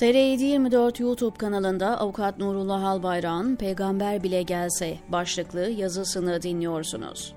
TR724 YouTube kanalında Avukat Nurullah Albayrak'ın Peygamber Bile Gelse başlıklı yazısını dinliyorsunuz.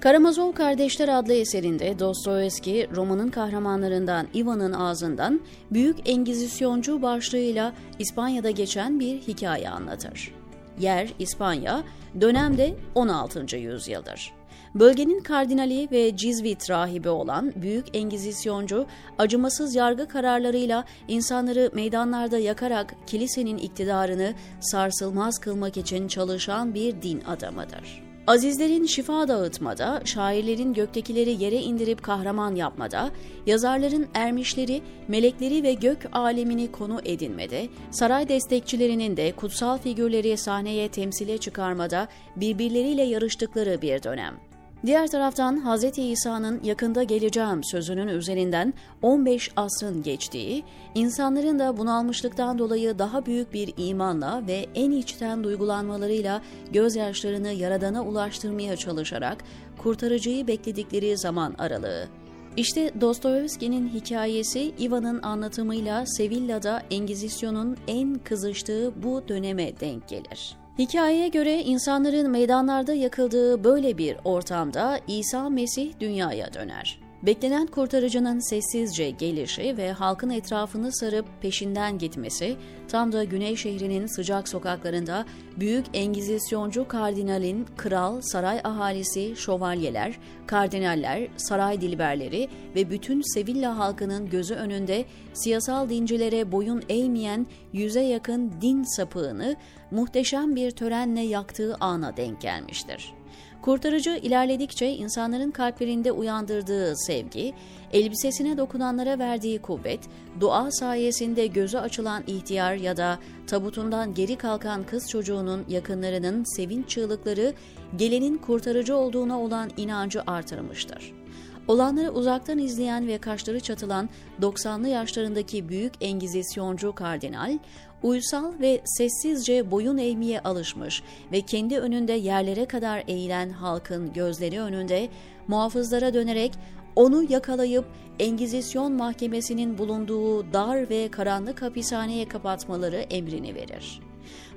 Karamazov Kardeşler adlı eserinde Dostoyevski romanın kahramanlarından Ivan'ın ağzından Büyük Engizisyoncu başlığıyla İspanya'da geçen bir hikaye anlatır. Yer İspanya, dönemde 16. yüzyıldır. Bölgenin kardinali ve Cizvit rahibi olan Büyük Engizisyoncu, acımasız yargı kararlarıyla insanları meydanlarda yakarak kilisenin iktidarını sarsılmaz kılmak için çalışan bir din adamıdır. Azizlerin şifa dağıtmada, şairlerin göktekileri yere indirip kahraman yapmada, yazarların ermişleri, melekleri ve gök alemini konu edinmede, saray destekçilerinin de kutsal figürleri sahneye temsile çıkarmada birbirleriyle yarıştıkları bir dönem. Diğer taraftan Hz. İsa'nın yakında geleceğim sözünün üzerinden 15 asrın geçtiği, insanların da bunalmışlıktan dolayı daha büyük bir imanla ve en içten duygulanmalarıyla gözyaşlarını Yaradan'a ulaştırmaya çalışarak kurtarıcıyı bekledikleri zaman aralığı. İşte Dostoyevski'nin hikayesi Ivan'ın anlatımıyla Sevilla'da Engizisyon'un en kızıştığı bu döneme denk gelir. Hikayeye göre insanların meydanlarda yakıldığı böyle bir ortamda İsa Mesih dünyaya döner. Beklenen kurtarıcının sessizce gelişi ve halkın etrafını sarıp peşinden gitmesi, tam da Güney şehrinin sıcak sokaklarında büyük engizisyoncu kardinalin, kral, saray ahalisi, şövalyeler, kardinaller, saray dilberleri ve bütün Sevilla halkının gözü önünde siyasal dincilere boyun eğmeyen yüze yakın din sapığını muhteşem bir törenle yaktığı ana denk gelmiştir. Kurtarıcı ilerledikçe insanların kalplerinde uyandırdığı sevgi, elbisesine dokunanlara verdiği kuvvet, dua sayesinde gözü açılan ihtiyar ya da tabutundan geri kalkan kız çocuğunun yakınlarının sevinç çığlıkları gelenin kurtarıcı olduğuna olan inancı artırmıştır. Olanları uzaktan izleyen ve kaşları çatılan 90'lı yaşlarındaki büyük engizisyoncu kardinal, uysal ve sessizce boyun eğmeye alışmış ve kendi önünde yerlere kadar eğilen halkın gözleri önünde muhafızlara dönerek onu yakalayıp Engizisyon mahkemesinin bulunduğu dar ve karanlık hapishaneye kapatmaları emrini verir.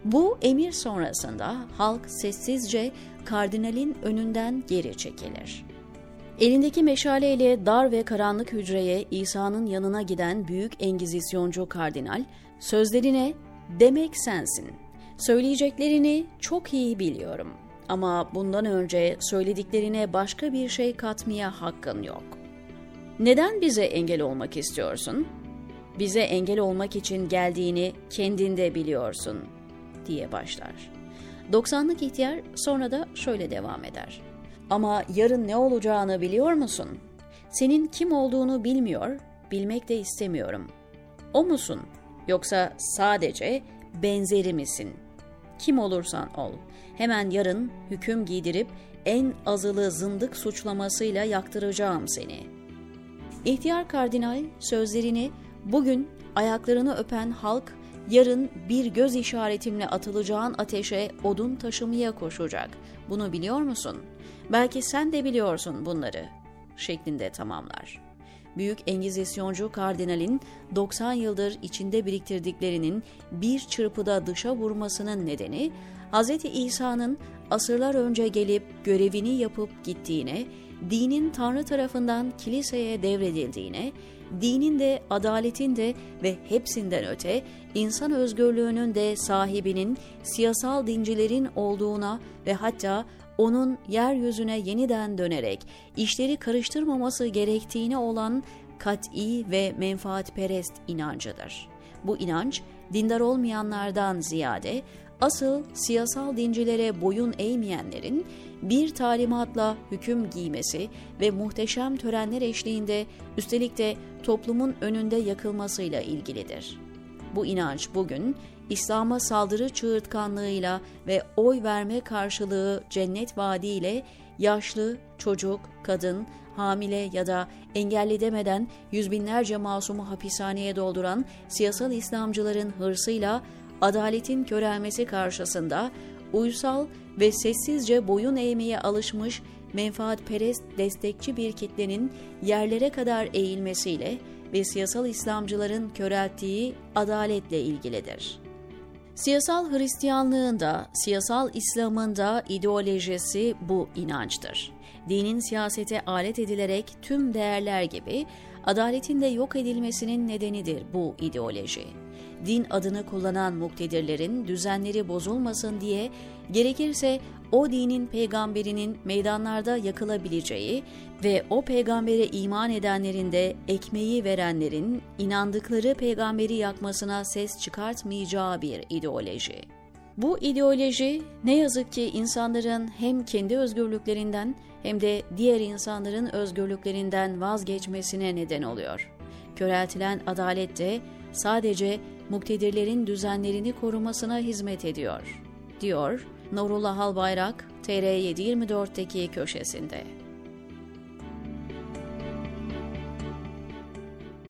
Bu emir sonrasında halk sessizce kardinalin önünden geri çekilir. Elindeki meşaleyle dar ve karanlık hücreye İsa'nın yanına giden büyük engizisyoncu kardinal, sözlerine demek sensin. Söyleyeceklerini çok iyi biliyorum ama bundan önce söylediklerine başka bir şey katmaya hakkın yok. Neden bize engel olmak istiyorsun? Bize engel olmak için geldiğini kendinde biliyorsun diye başlar. 90'lık ihtiyar sonra da şöyle devam eder. Ama yarın ne olacağını biliyor musun? Senin kim olduğunu bilmiyor, bilmek de istemiyorum. O musun? Yoksa sadece benzeri misin? Kim olursan ol. Hemen yarın hüküm giydirip en azılı zındık suçlamasıyla yaktıracağım seni. İhtiyar kardinal sözlerini bugün ayaklarını öpen halk yarın bir göz işaretimle atılacağın ateşe odun taşımaya koşacak. Bunu biliyor musun? Belki sen de biliyorsun bunları." şeklinde tamamlar. Büyük Engizisyoncu kardinalin 90 yıldır içinde biriktirdiklerinin bir çırpıda dışa vurmasının nedeni Hz. İsa'nın asırlar önce gelip görevini yapıp gittiğine, dinin Tanrı tarafından kiliseye devredildiğine, dinin de adaletin de ve hepsinden öte insan özgürlüğünün de sahibinin siyasal dincilerin olduğuna ve hatta onun yeryüzüne yeniden dönerek işleri karıştırmaması gerektiğine olan kat'i ve menfaatperest inancıdır. Bu inanç dindar olmayanlardan ziyade asıl siyasal dincilere boyun eğmeyenlerin bir talimatla hüküm giymesi ve muhteşem törenler eşliğinde üstelik de toplumun önünde yakılmasıyla ilgilidir. Bu inanç bugün İslam'a saldırı çığırtkanlığıyla ve oy verme karşılığı cennet vaadiyle yaşlı, çocuk, kadın, hamile ya da engelli demeden yüz binlerce masumu hapishaneye dolduran siyasal İslamcıların hırsıyla adaletin körelmesi karşısında uysal ve sessizce boyun eğmeye alışmış menfaatperest destekçi bir kitlenin yerlere kadar eğilmesiyle ve siyasal İslamcıların körelttiği adaletle ilgilidir. Siyasal Hristiyanlığın da, siyasal İslam'ın da ideolojisi bu inançtır. Dinin siyasete alet edilerek tüm değerler gibi adaletin de yok edilmesinin nedenidir bu ideoloji. Din adını kullanan muktedirlerin düzenleri bozulmasın diye gerekirse o dinin peygamberinin meydanlarda yakılabileceği ve o peygambere iman edenlerin de ekmeği verenlerin inandıkları peygamberi yakmasına ses çıkartmayacağı bir ideoloji. Bu ideoloji ne yazık ki insanların hem kendi özgürlüklerinden hem de diğer insanların özgürlüklerinden vazgeçmesine neden oluyor. Köreltilen adalet de sadece muktedirlerin düzenlerini korumasına hizmet ediyor, diyor Nurullah Albayrak TR724'teki köşesinde.